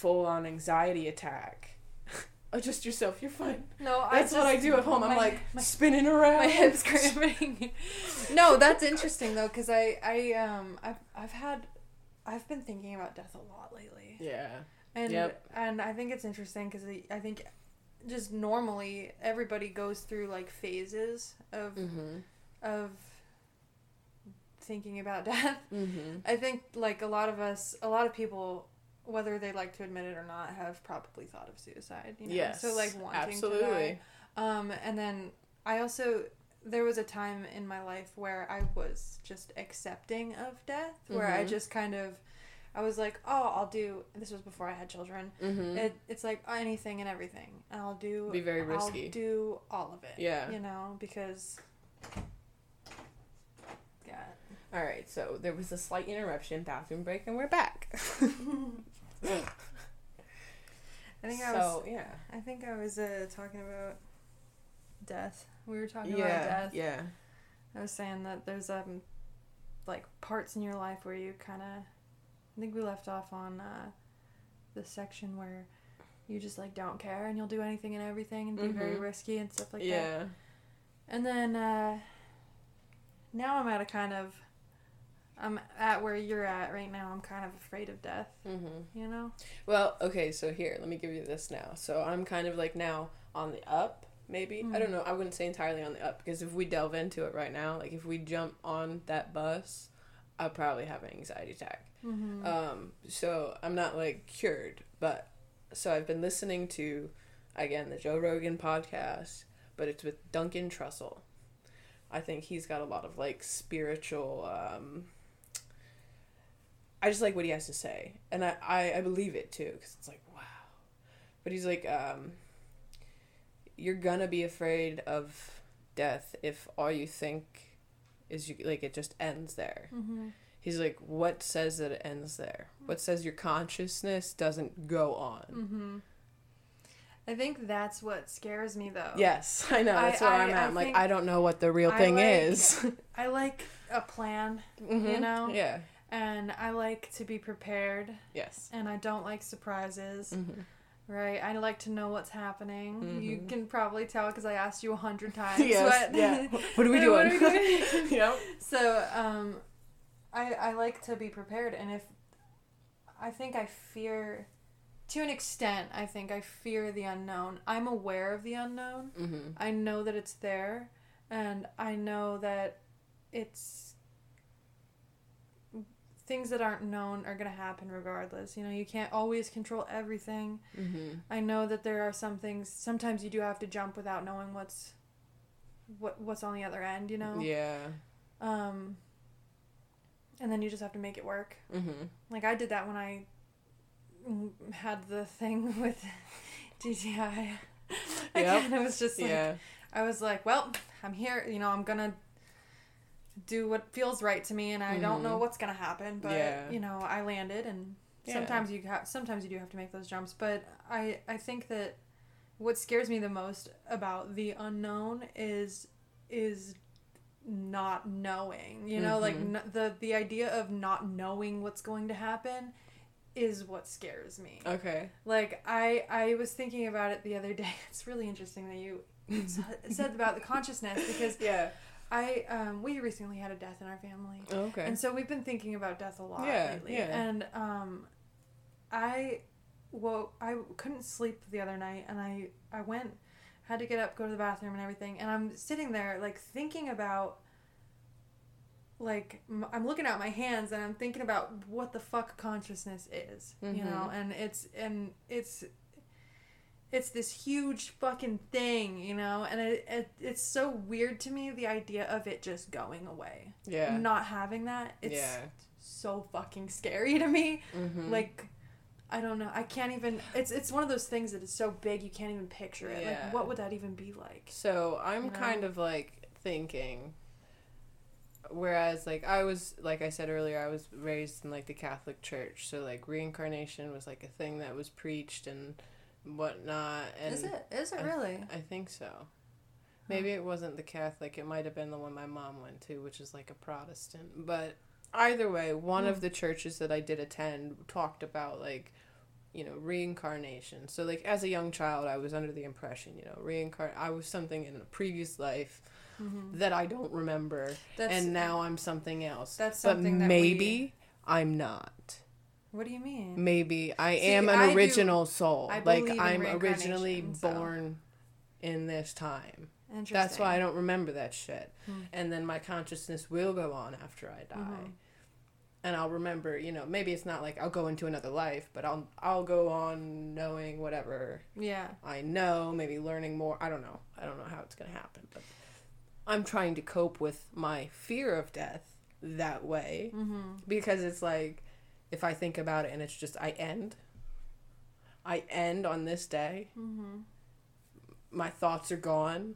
full on anxiety attack. Adjust yourself. You're fine. no, I That's what I do at home. I'm like my, spinning around. my hips cramping. no, that's interesting though, because I I um I've I've had I've been thinking about death a lot lately. Yeah. And Yep. and I think it's interesting because I think just normally everybody goes through like phases of Mm-hmm. of thinking about death. Mm-hmm. I think like a lot of us, a lot of people, whether they like to admit it or not, have probably thought of suicide. You know? Yes. So like wanting to absolutely. die. Um, and then I also there was a time in my life where I was just accepting of death, where I Mhm. just kind of. I was like, oh, I'll do. This was before I had children. Mm-hmm. It, it's like anything and everything. And I'll do. Be very risky. I'll do all of it. Yeah. You know, because. Yeah. All right. So there was a slight interruption, bathroom break, and we're back. I think I was. so yeah. I think I was uh, talking about death. We were talking Yeah. about death. Yeah. I was saying that there's um like parts in your life where you kind of. I think we left off on uh, the section where you just like don't care and you'll do anything and everything and be very Mhm. risky and stuff like that. yeah. And then uh, now I'm at a kind of. I'm at where you're at right now. I'm kind of afraid of death. Mm-hmm. You know. Well, okay. So here, let me give you this now. So I'm kind of like now on the up. Maybe I don't Mhm. know. I wouldn't say entirely on the up because if we delve into it right now, like if we jump on that bus, I'll probably have an anxiety attack. Mm-hmm. Um, so I'm not like cured, but so I've been listening to again the Joe Rogan podcast, but it's with Duncan Trussell. I think he's got a lot of like spiritual um I just like what he has to say, and I I, I believe it too because it's like wow, but he's like um you're gonna be afraid of death if all you think is you like it just ends there? Mm-hmm. He's like, what says that it ends there? What says your consciousness doesn't go on? Mm-hmm. I think that's what scares me though. Yes, I know. That's I- where I- I'm at. I'm like, I don't know what the real I thing like- is. I like a plan Mhm. know? Yeah. And I like to be prepared Yes. and I don't like surprises. Mhm. Right? I like to know what's happening. You Mhm. can probably tell because I asked you a hundred times. Yes. What, yeah. What are we What doing? are we doing? yep. So, um, I I like to be prepared, and if I think I fear, to an extent, I think I fear the unknown. I'm aware of the unknown. Mm-hmm. I know that it's there, and I know that it's things that aren't known are gonna happen regardless. You know, you can't always control everything. Mm-hmm. I know that there are some things. Sometimes you do have to jump without knowing what's what what's on the other end. You know. Yeah. Um, and then you just have to make it work. Mm-hmm. Like I did that when I had the thing with GTI. I Yep. kind of was just like, Yeah. I was like, well, I'm here. You know, I'm gonna do what feels right to me, and I don't know Mhm. what's gonna happen. But Yeah. you know, I landed, and Yeah. sometimes you have, sometimes you do have to make those jumps. But I, I think that what scares me the most about the unknown is, is not knowing. You know, like Mhm. n- the the idea of not knowing what's going to happen is what scares me. Okay. Like I I was thinking about it the other day. It's really interesting that you said about the consciousness because Yeah. I um we recently had a death in our family. Okay. And so we've been thinking about death a lot Yeah, lately. yeah. And um I well I couldn't sleep the other night and I I went had to get up go to the bathroom and everything and I'm sitting there like thinking about like I'm looking at my hands and I'm thinking about what the fuck consciousness is, you know, and it's and it's it's this huge fucking thing, you know, and it, it it's so weird to me the idea of it just going away. yeah. Not having that, it's yeah. so fucking scary to me. Mm-hmm. Like I don't know. I can't even it's it's one of those things that is so big you can't even picture it. Yeah. Like what would that even be like? So I'm You know? kind of like thinking. Whereas, like I was, like I said earlier, I was raised in like the Catholic Church, so like reincarnation was like a thing that was preached and whatnot. And is it? Is it I- really? I think so. Maybe it wasn't the Catholic. It might have been the one my mom went to, which is like a Protestant. But either way, one of Hmm. the churches that I did attend talked about like, you know, reincarnation. So like as a young child, I was under the impression, you know, reincarn. I was something in a previous life Mm-hmm. that I don't remember, That's and now I'm something else. that's but something that maybe I'm not. What do you mean? Maybe I See, am I an do- original soul. I like I'm originally so- born in this time. Interesting. That's why I don't remember that shit. Hmm. And then my consciousness will go on after I die. Mhm. And I'll remember, you know, maybe it's not like I'll go into another life, but I'll I'll go on knowing whatever Yeah. I know, maybe learning more. I don't know. I don't know how it's going to happen, but I'm trying to cope with my fear of death that way Mm-hmm. because it's like if I think about it and it's just I end I end on this day. Mm-hmm. My thoughts are gone.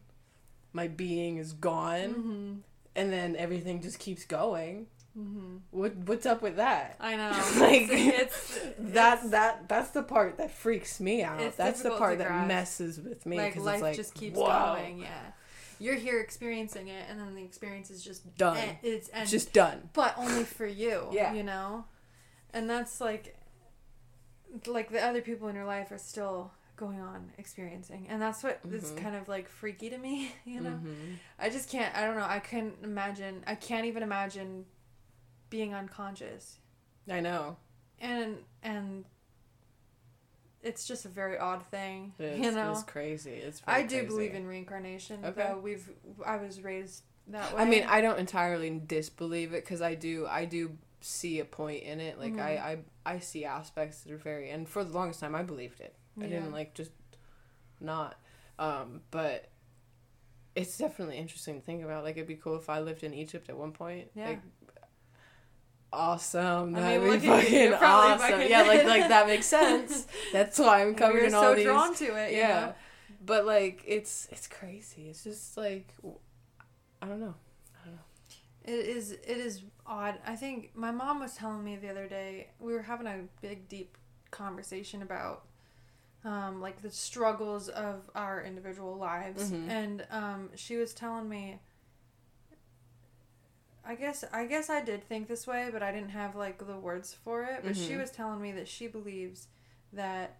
My being is gone. Mm-hmm. and then everything just keeps going. Mm-hmm. What what's up with that? I know. Like, it's, it's That it's- that that's the part that freaks me out. That's the part that messes with me like because life it's like just keeps whoa, going. Yeah. You're here experiencing it, and then the experience is just Done. en- it's It's end, just done. but only for you. Yeah. You know, and that's like, like the other people in your life are still going on experiencing, and that's what is Mhm. kind of like freaky to me. You know, Mhm. I just can't. I don't know. I couldn't imagine. I can't even imagine being unconscious, I know. and and it's just a very odd thing. It's, you know, it's crazy. It's very I do crazy. believe in reincarnation. Okay. Though we've, I was raised that way. I mean, I don't entirely disbelieve it because I do I do see a point in it. Like Mhm. I, I I see aspects that are very and for the longest time I believed it. I didn't like just not. Um, but it's definitely interesting to think about. Like it'd be cool if I lived in Egypt at one point. Yeah. Like, awesome. That'd mean, be look at you, fucking awesome. fucking- Yeah, like like that makes sense. That's why I'm covered You're in so these drawn to it. you yeah know? but like it's it's crazy it's just like I don't know. It is it is odd. I think my mom was telling me the other day we were having a big deep conversation about um, like the struggles of our individual lives, Mhm. and um, she was telling me. I guess I guess I did think this way, but I didn't have like the words for it. But she Mhm. was telling me that she believes that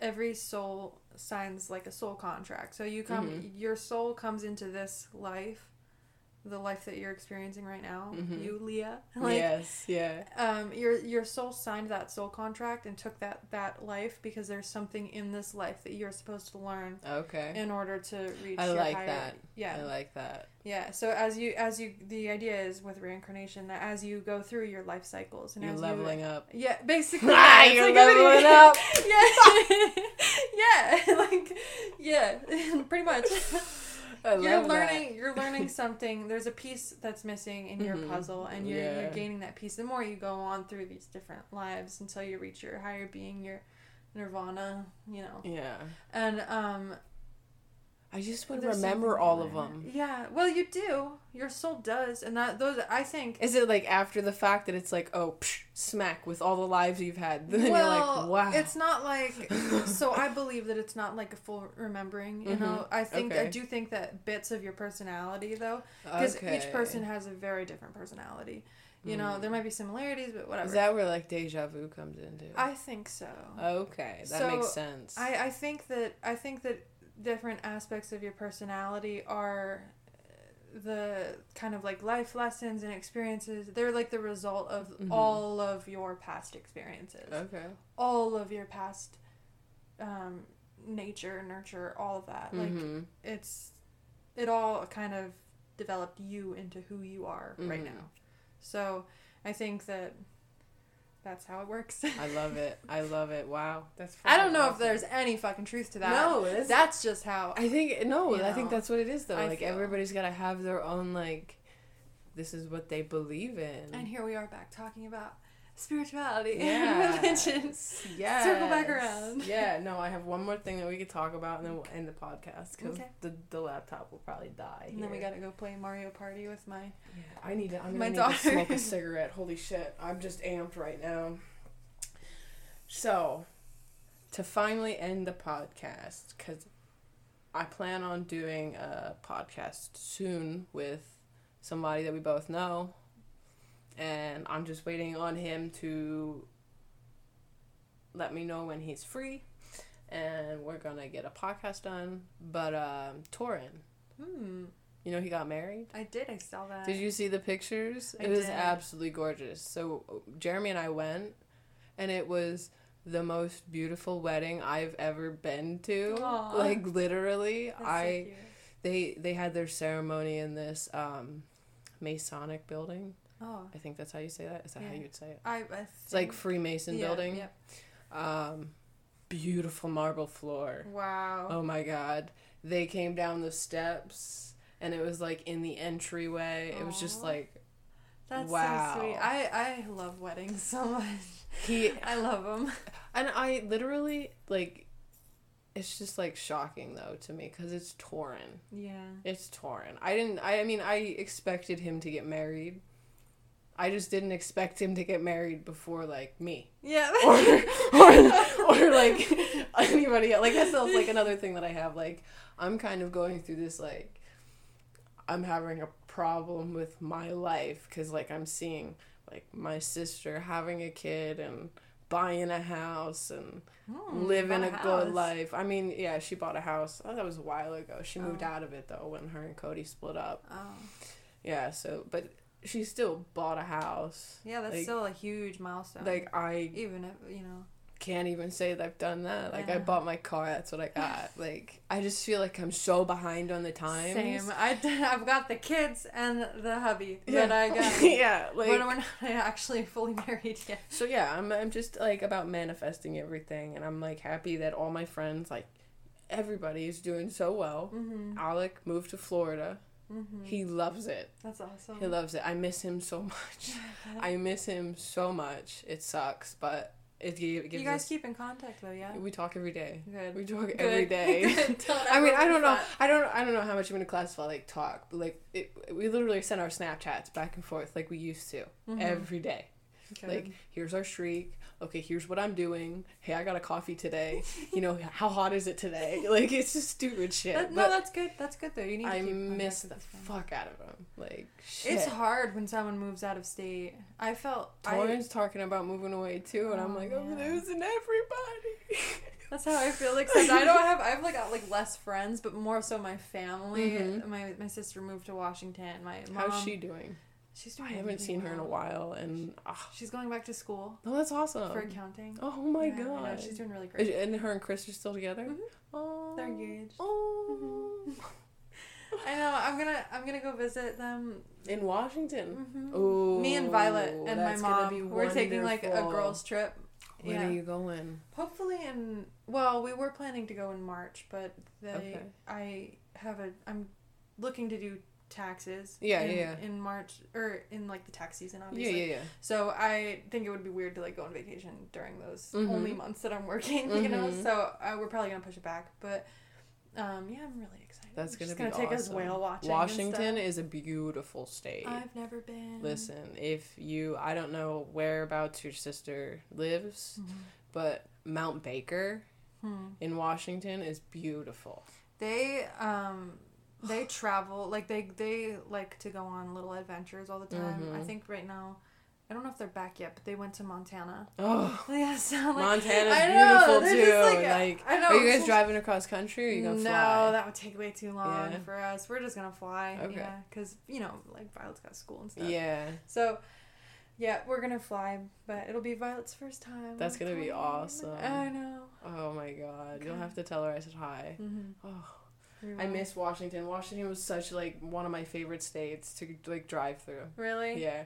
every soul signs like a soul contract. So you come, Mhm. your soul comes into this life, the life that you're experiencing right now. Mhm. You, Leah, like, yes, yeah. um, your your soul signed that soul contract and took that that life because there's something in this life that you're supposed to learn Okay. in order to reach. I like higher, that. Yeah, I like that. yeah. So as you as you the idea is with reincarnation that as you go through your life cycles and You're leveling you, up. Yeah, basically. Ah, yeah, you're like leveling up. Yeah, yeah, like yeah, pretty much. I you're learning. You're learning something. There's a piece that's missing in your Mhm. puzzle, and you're Yeah. you're gaining that piece. The more you go on through these different lives until you reach your higher being, your nirvana, you know. Yeah. And um, I just would there's remember all of them. Yeah, well, you do. Your soul does, and that those I think. Is it like after the fact that it's like, oh, psh, smack with all the lives you've had? Then you're like, wow. It's not like so I believe that it's not like a full remembering, you know. I think I Mm-hmm. Do think that bits of your personality though because Okay. each person has a very different personality. You know, Mm. there might be similarities, but whatever. Is that where like deja vu comes into? I think so. okay, that So, makes sense. I I think that I think that different aspects of your personality are the kind of like life lessons and experiences. They're like the result of Mhm. all of your past experiences. okay. all of your past um, nature, nurture, all of that. Like Mhm. it's it all kind of developed you into who you are right Mhm. now. So I think that that's how it works. I love it. I love it. Wow, that's. I don't know if there's any fucking truth to that. No, that's, that's just how. I think no. I think that's what it is though. I like feel. everybody's gotta have their own like. This is what they believe in. And here we are back talking about spirituality Yeah. and religion. Yeah. Circle back around. Yeah. No, I have one more thing that we could talk about, and then we'll end the podcast because Okay. the the laptop will probably die. And then we gotta go play Mario Party with my. Yeah, I need to. I'm My gonna need to smoke a cigarette. Holy shit! I'm just amped right now. So, to finally end the podcast, because I plan on doing a podcast soon with somebody that we both know, and I'm just waiting on him to let me know when he's free, and we're gonna get a podcast done. But um, Torin, Hmm. you know he got married. I did. I saw that. Did you see the pictures? I it was absolutely gorgeous. So Jeremy and I went, and it was the most beautiful wedding I've ever been to. Aw. Like literally, That's so I cute. they they had their ceremony in this um, Masonic building. Oh. I think that's how you say that. Is that how you'd say it? I, I It's like Freemason yeah, building. Yep. Um, beautiful marble floor. Wow. Oh my god. They came down the steps and it was like in the entryway. It was just like That's wow. so sweet. I I love weddings so much. he I love them. and I literally like it's just like shocking though to me cuz it's Torin. Yeah. It's Torin. I didn't I, I mean I expected him to get married. I just didn't expect him to get married before like me. Yeah. or or or like anybody else. Like that's like another thing that I have. Like I'm kind of going through this like I'm having a problem with my life because like I'm seeing like my sister having a kid and buying a house and Hmm, living a bought good life. I mean, yeah, she bought a house. Oh, that was a while ago. She moved Oh. out of it though when her and Cody split up. Oh. Yeah, so but she still bought a house. Yeah, that's Like- still a huge milestone. Like I even if you know. can't even say that I've done that. Like I bought my car, that's what I got. like I just feel like I'm so behind on the times. Same. I I've got the kids and the hubby Yeah. that I got. yeah, like but we're not actually fully married yet. so yeah, I'm I'm just like about manifesting everything and I'm like happy that all my friends like everybody is doing so well. Mm-hmm. Alec moved to Florida. Mm-hmm. He loves it. That's awesome. He loves it. I miss him so much. I miss him so much. It sucks, but It, gi- it gives You guys us, keep in contact though, yeah. we talk every day. Good. We talk Good. every day. I mean, I don't know. that. I don't. I don't know how much I'm gonna classify like talk, but like it, we literally send our Snapchats back and forth like we used to Mhm. every day. Good. Like, here's our streak. Okay, here's what I'm doing. Hey, I got a coffee today. You know, how hot is it today? Like, it's just stupid shit. That- no, that's good. That's good though. You need. To I miss the fuck out of them. Like, shit. It's hard when someone moves out of state. I felt. I, Torrance talking about moving away too, and I'm Oh, like, I'm yeah. losing everybody. That's how I feel. Like, 'cause I don't have. I have like got like less friends, but more so my family. Mhm. My my sister moved to Washington. My mom. How's she doing? She's I haven't seen her in a while, and ah, She's going back to school oh, that's awesome. for accounting. Oh my Yeah, I know, she's doing really great. and her and Chris are still together. Mhm. Oh, They're engaged. Oh, I know. I'm gonna. I'm gonna go visit them. in Washington. Mhm. Ooh, Me and Violet and my mom. be We're taking like a girls trip. When yeah. are you going? Hopefully in well, we were planning to go in March, but they Okay. I have a I'm looking to do taxes. Yeah, in, yeah, yeah. In March or in like the tax season, obviously. yeah, yeah. yeah. So I think it would be weird to like go on vacation during those Mhm. only months that I'm working. You know, Mhm. so uh, we're probably gonna push it back. But um, yeah, I'm really excited. That's We're gonna be gonna take us awesome. whale watching. Washington is a beautiful state. I've never been. Listen, if you, I don't know whereabouts your sister lives, Mhm. but Mount Baker Hmm. in Washington is beautiful. They um they travel like they they like to go on little adventures all the time. I Mhm. think right now I don't know if they're back yet, but they went to Montana. Oh, Yeah, so like, Montana's I know, beautiful too. Like, like, I know. are you guys driving across country or are you gonna fly? no, fly? that would take way too long Yeah. for us. We're just gonna fly. Okay. Yeah, because you know, like Violet's got school and stuff. yeah, So, yeah, we're gonna fly, but it'll be Violet's first time. That's gonna be awesome. I know. Oh my god, you'll Okay. have to tell her I said hi. hmm Oh, I miss Washington. Washington was such like one of my favorite states to like drive through. Really? Yeah.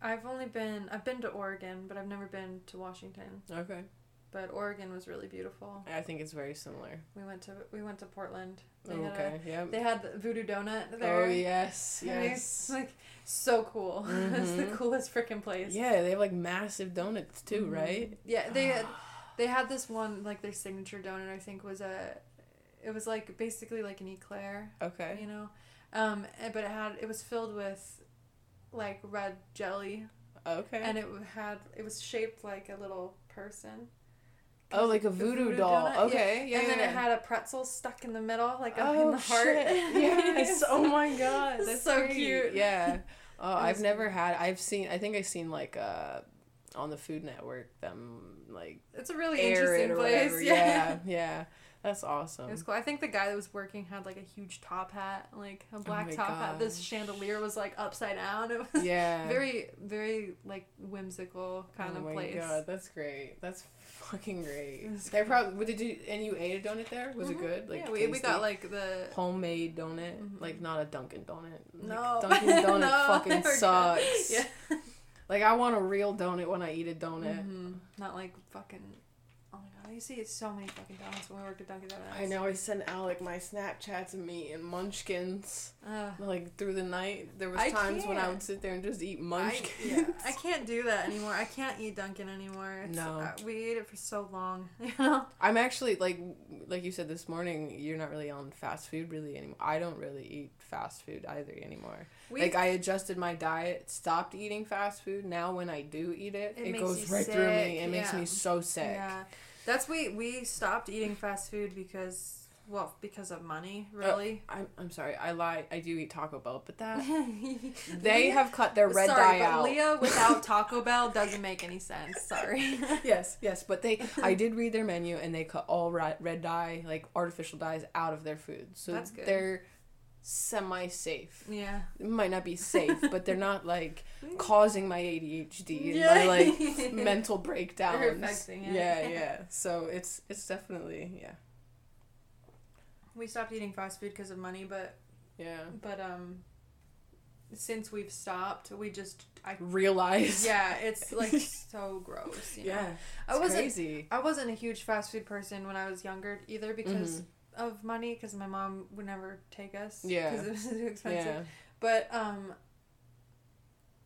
I've only been I've been to Oregon, but I've never been to Washington. Okay. But Oregon was really beautiful. I think it's very similar. We went to we went to Portland. They Oh, okay. Yep. They had the Voodoo Donut there. Oh yes, yes. like so cool. it's the Mhm. coolest freaking place. Yeah, they have like massive donuts too, Mhm. right? Yeah, they had they had this one like their signature donut. I think was a it was like basically like an eclair. Okay. You know, um, but it had it was filled with like red jelly, Okay. and it had it was shaped like a little person. oh, like a The voodoo, doll. donut. Okay. Yeah. and then yeah. it had a pretzel stuck in the middle, like oh in the heart. shit. Yes. oh my god. That's so great. cute. Yeah. Oh, I've never had. I've seen. I think I've seen like uh, on the Food Network them like It's a really interesting place. Yeah. Yeah. Yeah. That's awesome. It was cool. I think the guy that was working had like a huge top hat, like a black Oh top hat. This chandelier was like upside down. It was Yeah. very, very like whimsical kind of place. oh of my place. god, that's great. That's fucking great. They probably did you and you ate a donut there? Was Mhm. it good? Like yeah, we, we got like the homemade donut, Mhm. like not a Dunkin' Donut. Like, no Dunkin' Donut No, fucking were good. sucks. Yeah, Like I want a real donut when I eat a donut. Mhm. not like fucking. Oh my god, I used to so many fucking donuts when we worked at Dunkin' Donuts. I know I sent Alec my Snapchats of me and munchkins Ugh. like through the night. There was I times when I would sit there and just eat I, munchkins. yeah, I can't do that anymore. I can't eat Dunkin' anymore. It's, No. uh, we ate it for so long. You know. I'm actually like like you said this morning. You're not really on fast food really anymore. I don't really eat fast food either anymore. We, like I adjusted my diet, stopped eating fast food. Now when I do eat it, It it, goes you right through me. sick, It makes me so sick. Yeah, that's we we stopped eating fast food because well because of money oh, really. I'm, I'm sorry, I lie. I do eat Taco Bell, but that they have cut their red Sorry, dye out. Leah without Taco Bell doesn't make any sense. Sorry. yes, yes, but they I did read their menu and they cut all red, red dye, like artificial dyes out of their food. So That's good. they're semi safe. yeah. It might not be safe, but they're not like causing my ADHD and Yeah. my like mental breakdowns. Yeah, yeah. So it's it's definitely yeah. We stopped eating fast food because of money, but Yeah. but um, since we've stopped, we just I Realize. yeah, it's like so gross. You know? Yeah. I wasn't crazy. I wasn't a huge fast food person when I was younger either because Mhm. Of money because my mom would never take us Yeah. because it was too expensive. Yeah. But um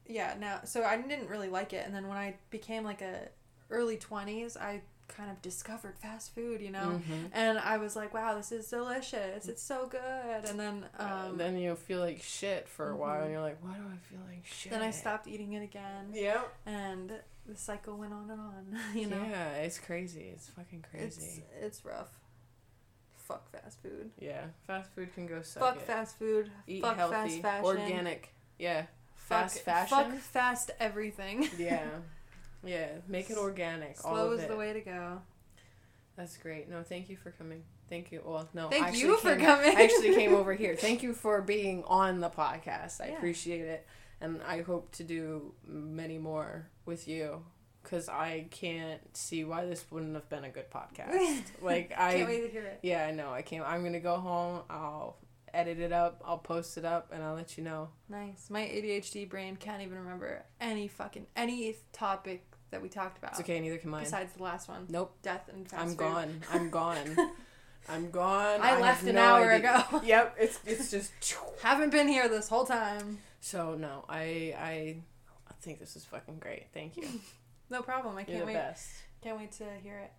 yeah, now so I didn't really like it and then when I became like a early 20s, I kind of discovered fast food, you know? Mhm. And I was like, wow, this is delicious. It's so good. And then um, And then you feel like shit for a while, Mhm. and you're like, why do I feel like shit? then I stopped eating it again. Yep. And the cycle went on and on, you know? Yeah, it's crazy. It's fucking crazy. It's, it's rough. Fuck fast food. Yeah, fast food can go suck Fuck it. fast food. Eat fuck healthy, fast fashion. organic. Yeah, Fuck, fast fashion. Fuck fast everything. yeah, yeah. Make it organic. Slow is it. the way to go. That's great. No, thank you for coming. Thank you. Well, no, Thank you for came- coming. I actually came over here. Thank you for being on the podcast. I Yeah. appreciate it, and I hope to do many more with you. Cause I can't see why this wouldn't have been a good podcast. Like I, Can't wait to hear it. yeah, I know. I can't. I'm gonna go home. I'll edit it up. I'll post it up, and I'll let you know. Nice. My ADHD brain can't even remember any fucking any topic that we talked about. It's okay. Neither can mine. Besides the last one, Nope. death and fast I'm food. gone. I'm gone. I'm gone. I, have left an no hour idea. ago. Yep. It's it's just. Haven't been here this whole time. So no, I I I think this is fucking great. Thank you. No problem. I can't wait. best. Can't wait to hear it.